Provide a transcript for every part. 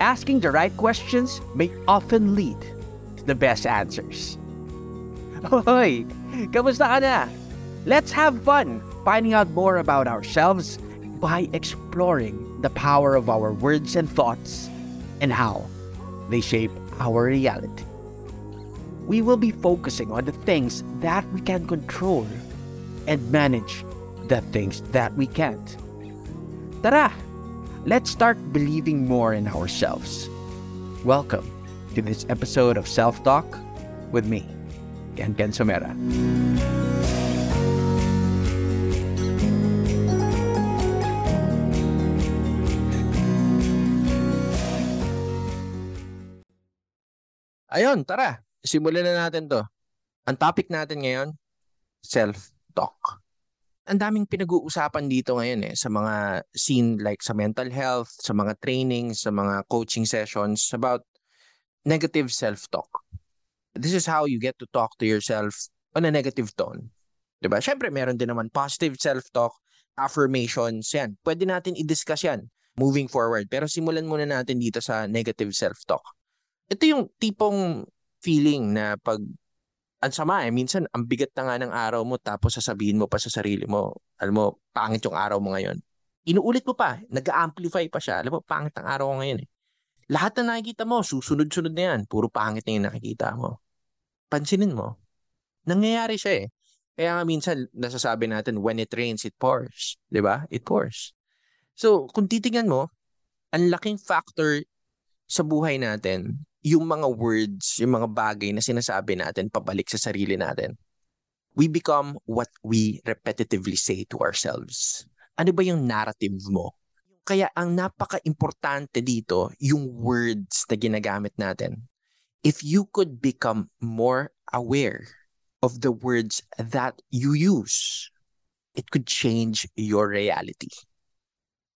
asking the right questions may often lead to the best answers. Hoy, kamusta ka na? Let's have fun finding out more about ourselves by exploring the power of our words and thoughts and how they shape our reality. We will be focusing on the things that we can control and manage the things that we can't. Tara, let's start believing more in ourselves. Welcome to this episode of Self Talk with me, Ken Ken Somera. Ayun, tara. Simulan na natin to. Ang topic natin ngayon, self-talk. Ang daming pinag-uusapan dito ngayon eh sa mga scene like sa mental health, sa mga training, sa mga coaching sessions about negative self-talk. This is how you get to talk to yourself on a negative tone. 'Di ba? Syempre meron din naman positive self-talk, affirmations, yan. Pwede natin i-discuss yan moving forward. Pero simulan muna natin dito sa negative self-talk ito yung tipong feeling na pag ang sama eh, minsan ang bigat na nga ng araw mo tapos sasabihin mo pa sa sarili mo, alam mo, pangit yung araw mo ngayon. Inuulit mo pa, nag-amplify pa siya. Alam mo, pangit ang araw ko ngayon eh. Lahat na nakikita mo, susunod-sunod na yan. Puro pangit na yung nakikita mo. Pansinin mo. Nangyayari siya eh. Kaya nga minsan, nasasabi natin, when it rains, it pours. ba diba? It pours. So, kung titingnan mo, ang laking factor sa buhay natin yung mga words, yung mga bagay na sinasabi natin pabalik sa sarili natin. We become what we repetitively say to ourselves. Ano ba yung narrative mo? Kaya ang napaka-importante dito, yung words na ginagamit natin. If you could become more aware of the words that you use, it could change your reality.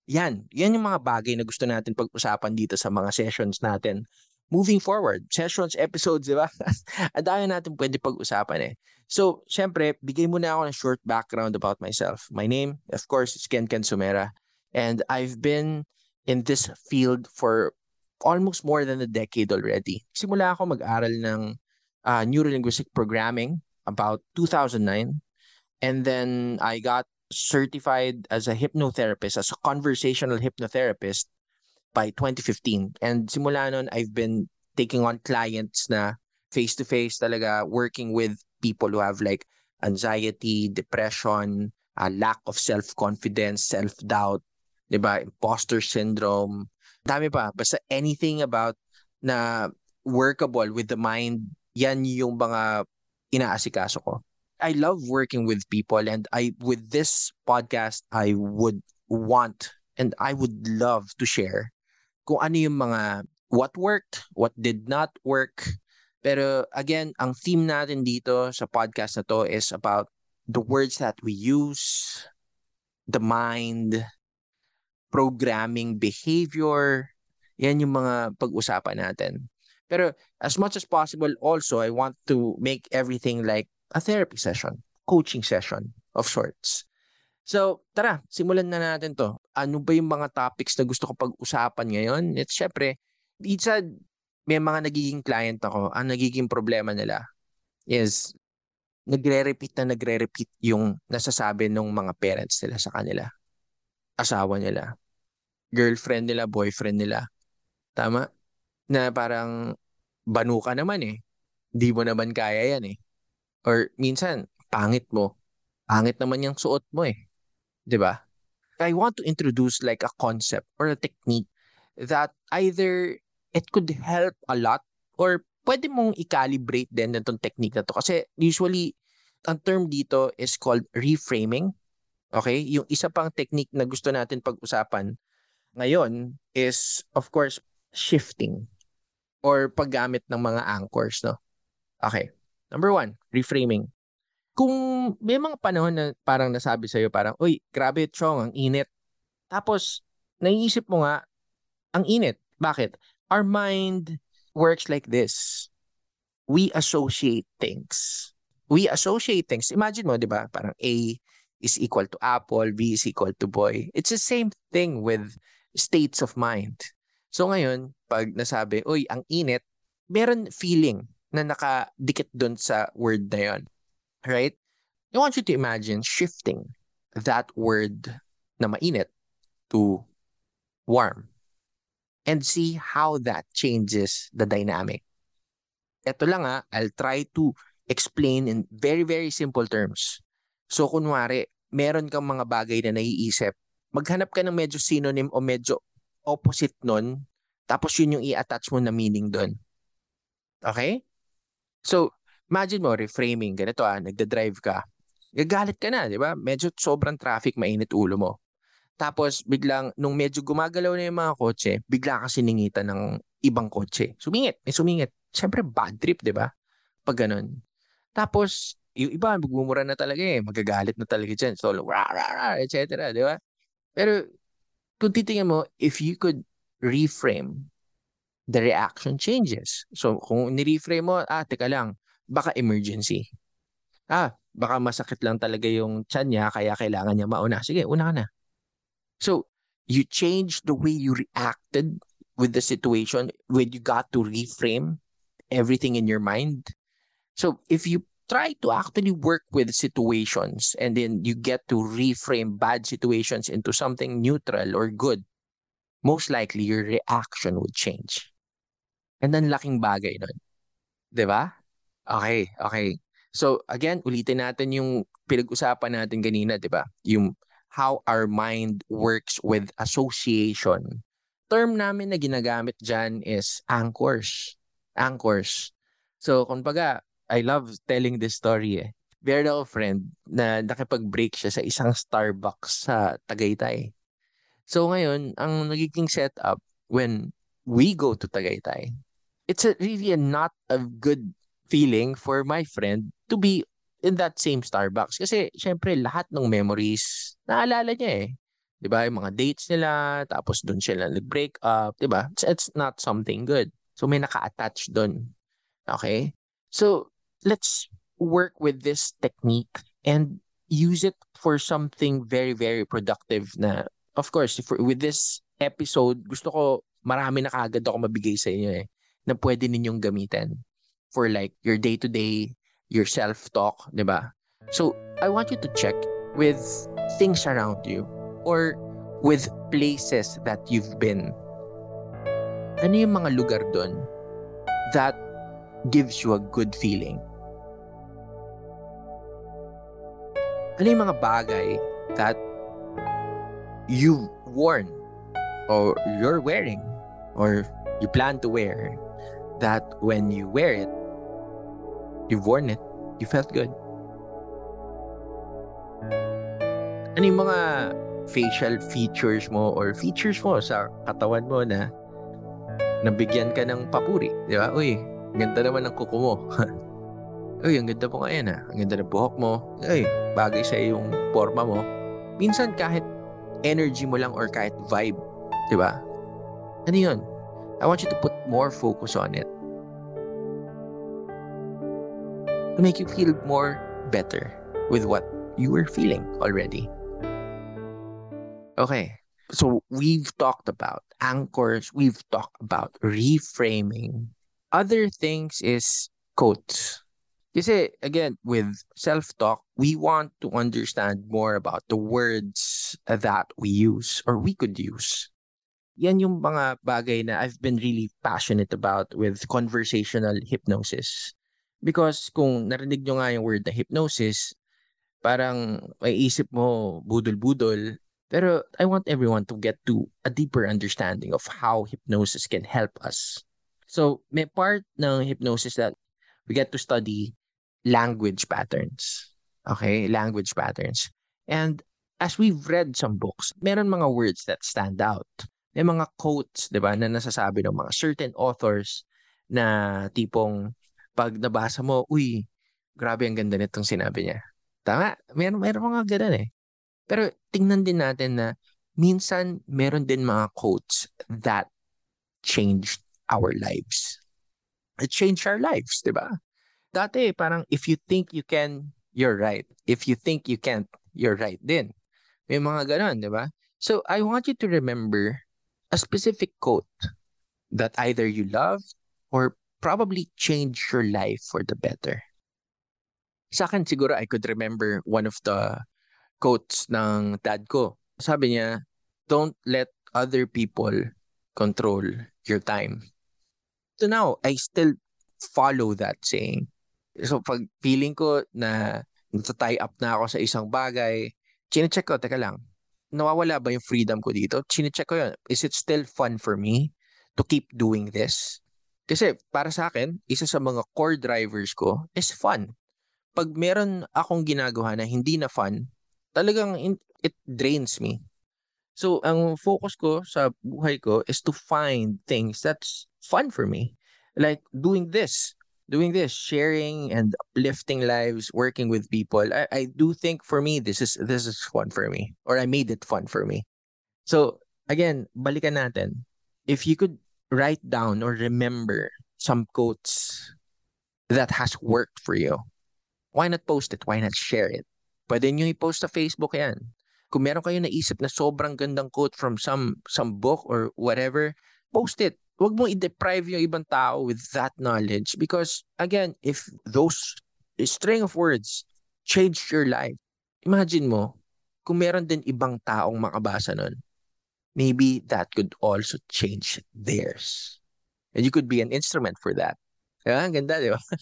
Yan, yan yung mga bagay na gusto natin pag-usapan dito sa mga sessions natin moving forward, sessions, episodes, di ba? Ang dami natin pwede pag-usapan eh. So, syempre, bigay muna ako ng short background about myself. My name, of course, is Ken Ken Sumera. And I've been in this field for almost more than a decade already. Simula ako mag-aral ng uh, neurolinguistic programming about 2009. And then I got certified as a hypnotherapist, as a conversational hypnotherapist by 2015. And simula nun, I've been taking on clients na face-to-face talaga, working with people who have like anxiety, depression, uh, lack of self-confidence, self-doubt, di ba? Imposter syndrome. Dami pa. Basta anything about na workable with the mind, yan yung mga inaasikaso ko. I love working with people and I with this podcast I would want and I would love to share kung ano yung mga what worked, what did not work. Pero again, ang theme natin dito sa podcast na to is about the words that we use, the mind, programming behavior. Yan yung mga pag-usapan natin. Pero as much as possible also, I want to make everything like a therapy session, coaching session of sorts. So, tara, simulan na natin to. Ano ba yung mga topics na gusto ko pag-usapan ngayon? It's syempre, isa, may mga nagiging client ako, ang nagiging problema nila is nagre-repeat na nagre-repeat yung nasasabi ng mga parents nila sa kanila. Asawa nila. Girlfriend nila, boyfriend nila. Tama? Na parang banu ka naman eh. Di mo naman kaya yan eh. Or minsan, pangit mo. Pangit naman yung suot mo eh. 'Di ba? I want to introduce like a concept or a technique that either it could help a lot or pwede mong i-calibrate din itong technique na to. Kasi usually, ang term dito is called reframing. Okay? Yung isa pang technique na gusto natin pag-usapan ngayon is, of course, shifting or paggamit ng mga anchors. No? Okay. Number one, reframing kung may mga panahon na parang nasabi sa'yo parang, uy, grabe, Chong, ang init. Tapos, naiisip mo nga, ang init. Bakit? Our mind works like this. We associate things. We associate things. Imagine mo, di ba? Parang A is equal to apple, B is equal to boy. It's the same thing with states of mind. So ngayon, pag nasabi, uy, ang init, meron feeling na nakadikit doon sa word na yon. Right? I want you to imagine shifting that word na mainit to warm and see how that changes the dynamic. Ito lang ah, I'll try to explain in very, very simple terms. So kunwari, meron kang mga bagay na naiisip, maghanap ka ng medyo synonym o medyo opposite nun, tapos yun yung i-attach mo na meaning doon. Okay? So, imagine mo, reframing, ganito ah, nagda-drive ka. Gagalit ka na, di ba? Medyo sobrang traffic, mainit ulo mo. Tapos, biglang, nung medyo gumagalaw na yung mga kotse, bigla ka siningitan ng ibang kotse. Sumingit, may sumingit. Siyempre, bad trip, di ba? Pag ganun. Tapos, yung iba, magmumura na talaga eh. Magagalit na talaga dyan. So, rah, rah, rah, etc. Di ba? Pero, kung titingnan mo, if you could reframe, the reaction changes. So, kung ni-reframe mo, ah, teka lang, baka emergency. Ah, baka masakit lang talaga yung tiyan niya, kaya kailangan niya mauna. Sige, una ka na. So, you change the way you reacted with the situation when you got to reframe everything in your mind. So, if you try to actually work with situations and then you get to reframe bad situations into something neutral or good, most likely your reaction would change. And then laking bagay nun. ba? Diba? Okay, okay. So again, ulitin natin yung pinag-usapan natin kanina, 'di ba? Yung how our mind works with association. Term namin na ginagamit diyan is anchors. Anchors. So, kumbaga, I love telling this story eh. Meron ako friend na nakipag-break siya sa isang Starbucks sa Tagaytay. So ngayon, ang nagiging setup when we go to Tagaytay, it's a, really a not a good feeling for my friend to be in that same Starbucks. Kasi, syempre, lahat ng memories, naalala niya eh. 'Di ba Yung mga dates nila, tapos doon sila nag-break up, 'di ba It's, it's not something good. So, may naka-attach doon. Okay? So, let's work with this technique and use it for something very, very productive na, of course, for, with this episode, gusto ko marami na kagad ako mabigay sa inyo eh na pwede ninyong gamitin for like your day-to-day, your self-talk, di ba? So, I want you to check with things around you or with places that you've been. Ano yung mga lugar doon that gives you a good feeling? Ano yung mga bagay that you've worn or you're wearing or you plan to wear that when you wear it, you've worn it, you felt good. Ano yung mga facial features mo or features mo sa katawan mo na nabigyan ka ng papuri, di ba? Uy, ganda naman ng kuko mo. Uy, ang ganda mo ngayon ha. Ang ganda ng buhok mo. Uy, bagay sa yung forma mo. Minsan kahit energy mo lang or kahit vibe, di ba? Ano yun? I want you to put more focus on it to make you feel more better with what you were feeling already. Okay, so we've talked about anchors, we've talked about reframing. Other things is quotes. Kasi again, with self-talk, we want to understand more about the words that we use or we could use yan yung mga bagay na I've been really passionate about with conversational hypnosis. Because kung narinig nyo nga yung word na hypnosis, parang may isip mo budol-budol. Pero I want everyone to get to a deeper understanding of how hypnosis can help us. So may part ng hypnosis that we get to study language patterns. Okay, language patterns. And as we've read some books, meron mga words that stand out may mga quotes, 'di ba, na nasasabi ng mga certain authors na tipong pag nabasa mo, uy, grabe ang ganda nitong sinabi niya. Tama, meron meron mga ganun eh. Pero tingnan din natin na minsan meron din mga quotes that changed our lives. It changed our lives, 'di ba? Dati parang if you think you can, you're right. If you think you can't, you're right din. May mga ganun, 'di ba? So I want you to remember a specific quote that either you love or probably change your life for the better. Sa akin siguro I could remember one of the quotes ng dad ko. Sabi niya, don't let other people control your time. So now, I still follow that saying. So pag feeling ko na nata-tie up na ako sa isang bagay, chinecheck ko, teka lang, nawawala ba yung freedom ko dito? Chinecheck ko yun. Is it still fun for me to keep doing this? Kasi para sa akin, isa sa mga core drivers ko is fun. Pag meron akong ginagawa na hindi na fun, talagang it drains me. So, ang focus ko sa buhay ko is to find things that's fun for me. Like doing this, doing this, sharing and uplifting lives, working with people. I, I do think for me, this is this is fun for me. Or I made it fun for me. So, again, balikan natin. If you could write down or remember some quotes that has worked for you, why not post it? Why not share it? Pwede nyo i-post sa Facebook yan. Kung meron kayo naisip na sobrang gandang quote from some some book or whatever, post it. Huwag mo i-deprive yung ibang tao with that knowledge because again, if those string of words change your life, imagine mo, kung meron din ibang taong makabasa nun, maybe that could also change theirs. And you could be an instrument for that. Yeah, ganda, di ba?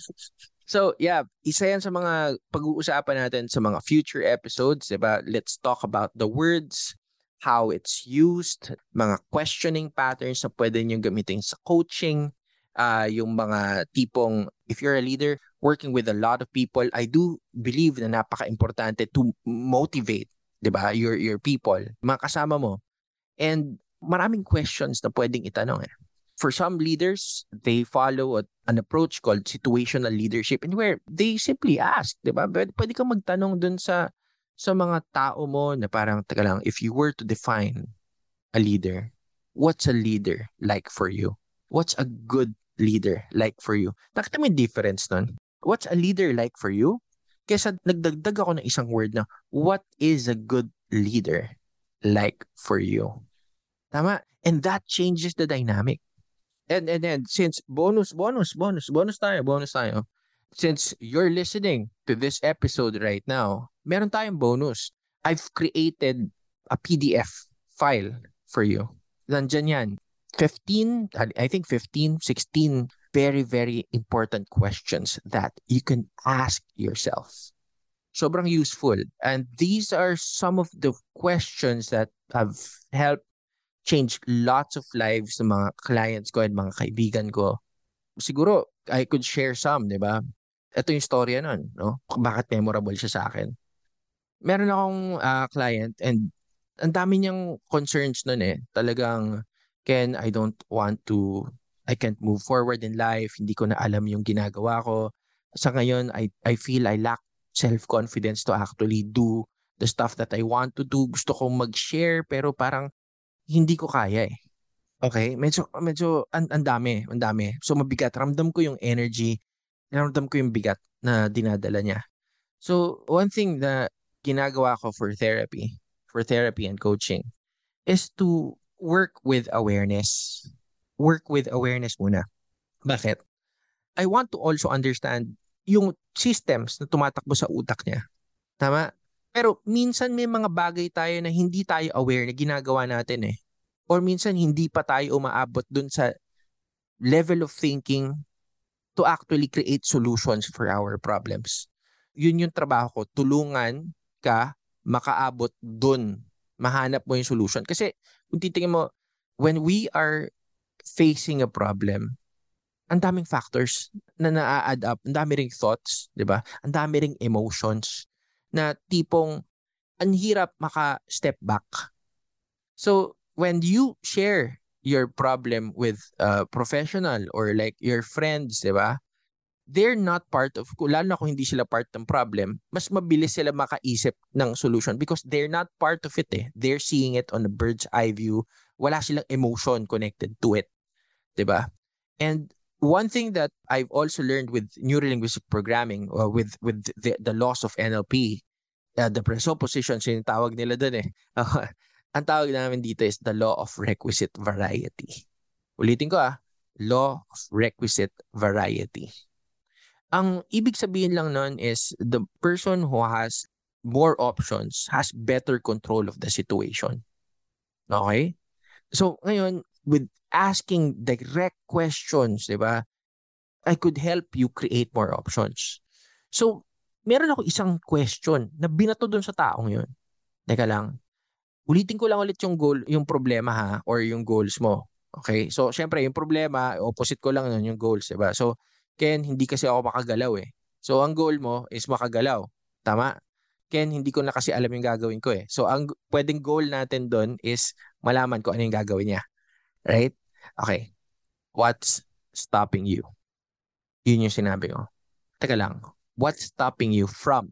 So, yeah, isa yan sa mga pag-uusapan natin sa mga future episodes, diba? Let's talk about the words, how it's used, mga questioning patterns na pwede nyo gamitin sa coaching, uh, yung mga tipong, if you're a leader, working with a lot of people, I do believe na napaka-importante to motivate, di ba, your, your people, mga kasama mo. And maraming questions na pwedeng itanong eh for some leaders, they follow an approach called situational leadership and where they simply ask, di ba? Pwede kang magtanong dun sa sa mga tao mo na parang, taga lang, if you were to define a leader, what's a leader like for you? What's a good leader like for you? Nakita mo yung difference nun? What's a leader like for you? Kesa nagdagdag ako ng isang word na, what is a good leader like for you? Tama? And that changes the dynamic. And, and then, since bonus, bonus, bonus, bonus tayo, bonus tayo. Since you're listening to this episode right now, meron tayong bonus. I've created a PDF file for you. Nandyan yan. 15, I think 15, 16 very, very important questions that you can ask yourself. Sobrang useful. And these are some of the questions that have helped change lots of lives ng mga clients ko and mga kaibigan ko. Siguro, I could share some, di ba? Ito yung storya nun, no? Bakit memorable siya sa akin. Meron akong uh, client and ang dami niyang concerns nun eh. Talagang, Ken, I don't want to, I can't move forward in life. Hindi ko na alam yung ginagawa ko. Sa ngayon, I, I feel I lack self-confidence to actually do the stuff that I want to do. Gusto kong mag-share pero parang hindi ko kaya eh. Okay? Medyo, medyo, ang, ang dami, ang dami. So, mabigat. Ramdam ko yung energy, ramdam ko yung bigat na dinadala niya. So, one thing na ginagawa ko for therapy, for therapy and coaching, is to work with awareness. Work with awareness muna. Bakit? I want to also understand yung systems na tumatakbo sa utak niya. Tama? Pero minsan may mga bagay tayo na hindi tayo aware na ginagawa natin eh. Or minsan hindi pa tayo umaabot dun sa level of thinking to actually create solutions for our problems. Yun yung trabaho ko, tulungan ka makaabot dun, mahanap mo yung solution. Kasi kung titingin mo, when we are facing a problem, ang daming factors na na-add up, ang dami ring thoughts, 'di ba? Ang dami ring emotions na tipong ang hirap maka-step back. So, when you share your problem with a professional or like your friends, di ba? They're not part of, lalo na kung hindi sila part ng problem, mas mabilis sila makaisip ng solution because they're not part of it eh. They're seeing it on a bird's eye view. Wala silang emotion connected to it. Di ba? And one thing that I've also learned with neurolinguistic programming uh, with with the, the loss of NLP, uh, the presuppositions yung tawag nila doon eh. Uh, ang tawag namin dito is the law of requisite variety. Ulitin ko ah, law of requisite variety. Ang ibig sabihin lang nun is the person who has more options has better control of the situation. Okay? So, ngayon, with asking direct questions, di ba, I could help you create more options. So, meron ako isang question na binato dun sa taong yun. Teka lang, ulitin ko lang ulit yung goal, yung problema ha, or yung goals mo. Okay? So, syempre, yung problema, opposite ko lang nun, yung goals, diba? So, Ken, hindi kasi ako makagalaw eh. So, ang goal mo is makagalaw. Tama? Ken, hindi ko na kasi alam yung gagawin ko eh. So, ang pwedeng goal natin doon is malaman ko ano yung gagawin niya. Right? Okay. What's stopping you? Yun yung sinabi ko. Teka lang. What's stopping you from?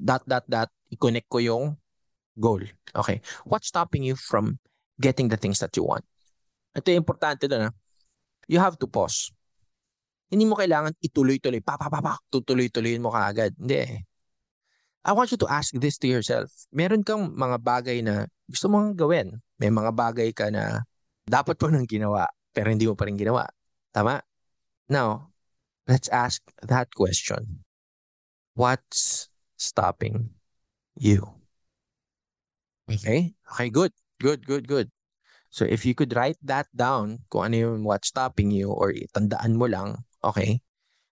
Dot, dot, dot. I-connect ko yung goal. Okay. What's stopping you from getting the things that you want? Ito yung importante doon. Ha? You have to pause. Hindi mo kailangan ituloy-tuloy. Papapapak, tutuloy-tuloyin mo kaagad. Hindi eh. I want you to ask this to yourself. Meron kang mga bagay na gusto mong gawin. May mga bagay ka na dapat po nang ginawa pero hindi mo pa rin ginawa. Tama? Now, let's ask that question. What's stopping you? Okay? Okay, good. Good, good, good. So if you could write that down, kung ano yung what's stopping you or tandaan mo lang, okay?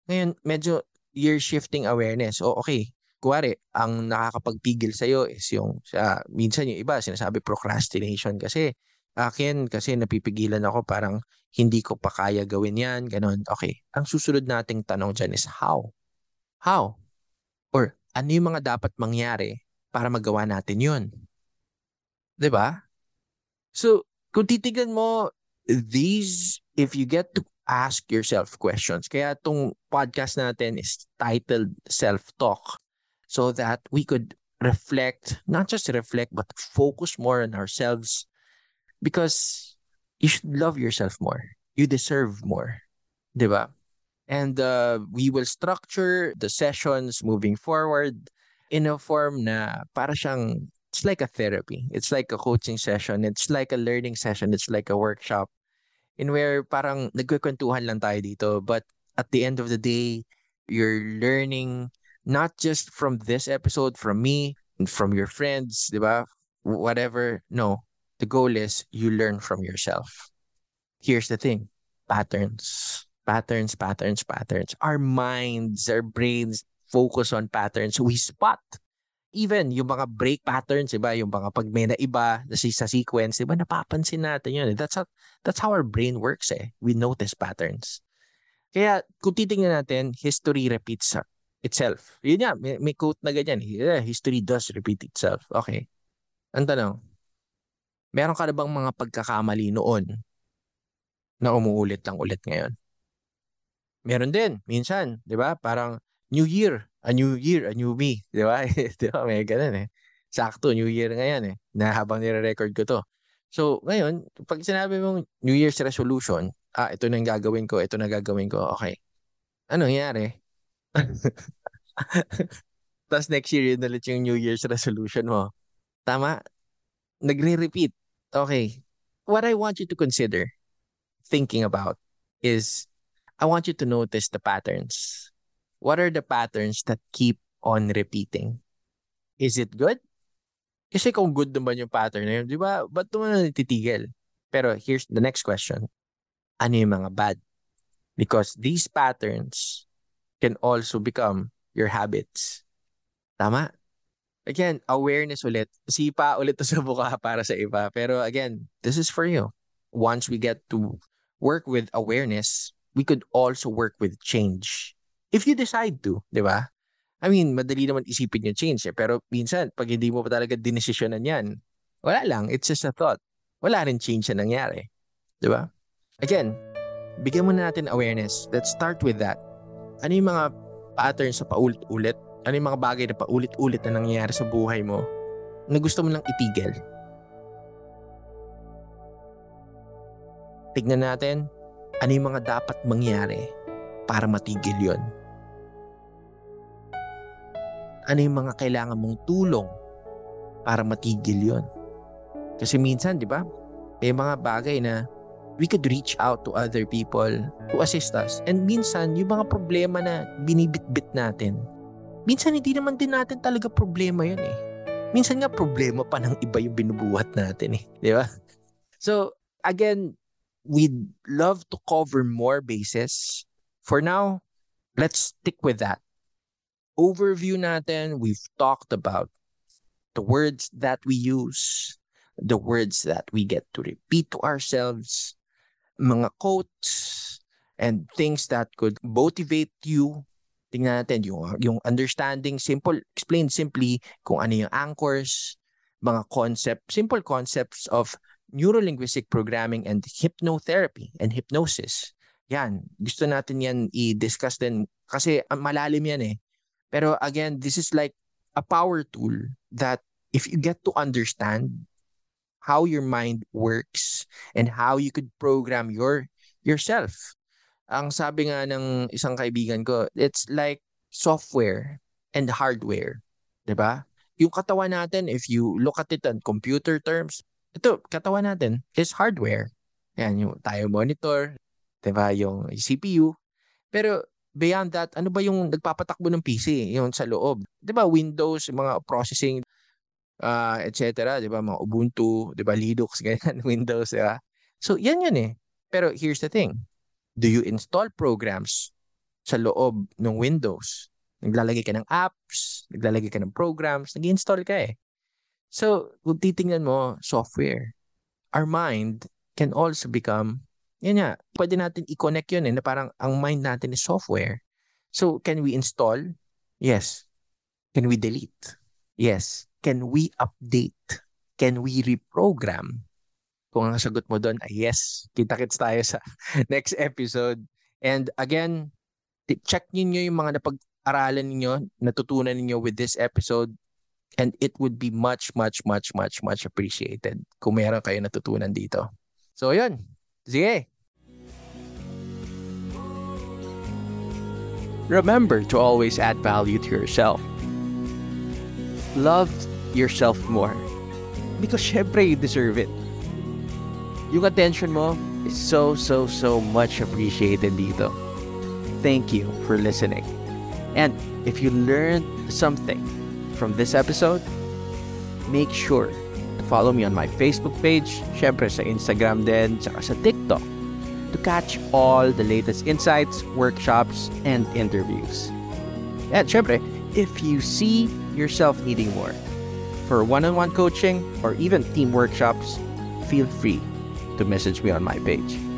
Ngayon, medyo year shifting awareness. O okay, kuwari, ang nakakapagpigil sa'yo is yung, uh, minsan yung iba, sinasabi procrastination kasi, akin kasi napipigilan ako parang hindi ko pa kaya gawin yan, ganun. Okay, ang susunod nating tanong dyan is how? How? Or ano yung mga dapat mangyari para magawa natin yun? ba? So, kung titignan mo, these, if you get to ask yourself questions, kaya itong podcast natin is titled Self-Talk so that we could reflect, not just reflect, but focus more on ourselves because you should love yourself more. You deserve more. Diba? And uh, we will structure the sessions moving forward in a form na para siyang it's like a therapy. It's like a coaching session. It's like a learning session. It's like a workshop in where parang nagkukwentuhan lang tayo dito. But at the end of the day, you're learning not just from this episode, from me, from your friends, di ba? Whatever. No. The goal is you learn from yourself. Here's the thing. Patterns. Patterns, patterns, patterns. Our minds, our brains focus on patterns. We spot even yung mga break patterns, iba, yung mga pag may naiba na sa sequence, iba, napapansin natin yun. That's how, that's how our brain works eh. We notice patterns. Kaya kung titingnan natin, history repeats itself. Yun yan, may, may quote na ganyan. Yeah, history does repeat itself. Okay. Ang tanong, meron ka na bang mga pagkakamali noon na umuulit lang ulit ngayon? Meron din, minsan, di ba? Parang New Year, a new year, a new me. Di ba? di ba? May ganun eh. Sakto, New Year ngayon eh. Na habang nire-record ko to. So, ngayon, pag sinabi mong New Year's resolution, ah, ito na yung gagawin ko, ito na gagawin ko, okay. Ano nangyari? Tapos next year, yun ulit yung New Year's resolution mo. Tama? Nagre-repeat. Okay. What I want you to consider thinking about is I want you to notice the patterns what are the patterns that keep on repeating? Is it good? Kasi kung good naman yung pattern na yun, di ba? Ba't naman natitigil? Pero here's the next question. Ano yung mga bad? Because these patterns can also become your habits. Tama? Again, awareness ulit. Sipa ulit to sa buka para sa iba. Pero again, this is for you. Once we get to work with awareness, we could also work with change. If you decide to, di ba? I mean, madali naman isipin yung change eh. Pero minsan, pag hindi mo pa talaga dinesisyonan yan, wala lang. It's just a thought. Wala rin change na nangyari. Di ba? Again, bigyan mo na natin awareness. Let's start with that. Ano yung mga patterns sa paulit-ulit? Ano yung mga bagay na paulit-ulit na nangyayari sa buhay mo na gusto mo lang itigil? Tignan natin ano yung mga dapat mangyari para matigil yon ano yung mga kailangan mong tulong para matigil yon. Kasi minsan, di ba, may mga bagay na we could reach out to other people to assist us. And minsan, yung mga problema na binibitbit natin, minsan hindi naman din natin talaga problema yun eh. Minsan nga problema pa ng iba yung binubuhat natin eh. Di ba? So, again, we'd love to cover more bases. For now, let's stick with that. Overview natin, we've talked about the words that we use, the words that we get to repeat to ourselves, mga quotes and things that could motivate you. Tingnan natin yung, yung understanding, simple, explain simply kung ano yung anchors, mga concept, simple concepts of neurolinguistic programming and hypnotherapy and hypnosis. Yan, gusto natin yan i-discuss din kasi malalim yan eh. Pero again, this is like a power tool that if you get to understand how your mind works and how you could program your yourself. Ang sabi nga ng isang kaibigan ko, it's like software and hardware. 'Di ba? Yung katawan natin, if you look at it in computer terms, ito, katawan natin is hardware. Yan, yung tayo monitor, 'di ba, yung CPU. Pero beyond that, ano ba yung nagpapatakbo ng PC, yung sa loob? 'Di ba, Windows, mga processing uh, etc. 'di ba? Mga Ubuntu, 'di ba? Linux, ganyan, Windows, 'di ba? So, yan yun eh. Pero here's the thing. Do you install programs sa loob ng Windows? Naglalagay ka ng apps, naglalagay ka ng programs, nag-install ka eh. So, kung titingnan mo, software. Our mind can also become, yan nga, pwede natin i-connect yun eh, na parang ang mind natin is software. So, can we install? Yes. Can we delete? Yes can we update? Can we reprogram? Kung ang sagot mo doon ay yes, kita-kits tayo sa next episode. And again, check niyo yung mga napag-aralan niyo, natutunan niyo with this episode. And it would be much, much, much, much, much appreciated kung meron kayo natutunan dito. So, yun. Sige. Remember to always add value to yourself. Love yourself more. Because syempre, you deserve it. Yung attention mo is so, so, so much appreciated dito. Thank you for listening. And if you learned something from this episode, make sure to follow me on my Facebook page, syempre sa Instagram din, saka sa TikTok to catch all the latest insights, workshops, and interviews. And syempre, if you see yourself needing more, for one-on-one coaching or even team workshops, feel free to message me on my page.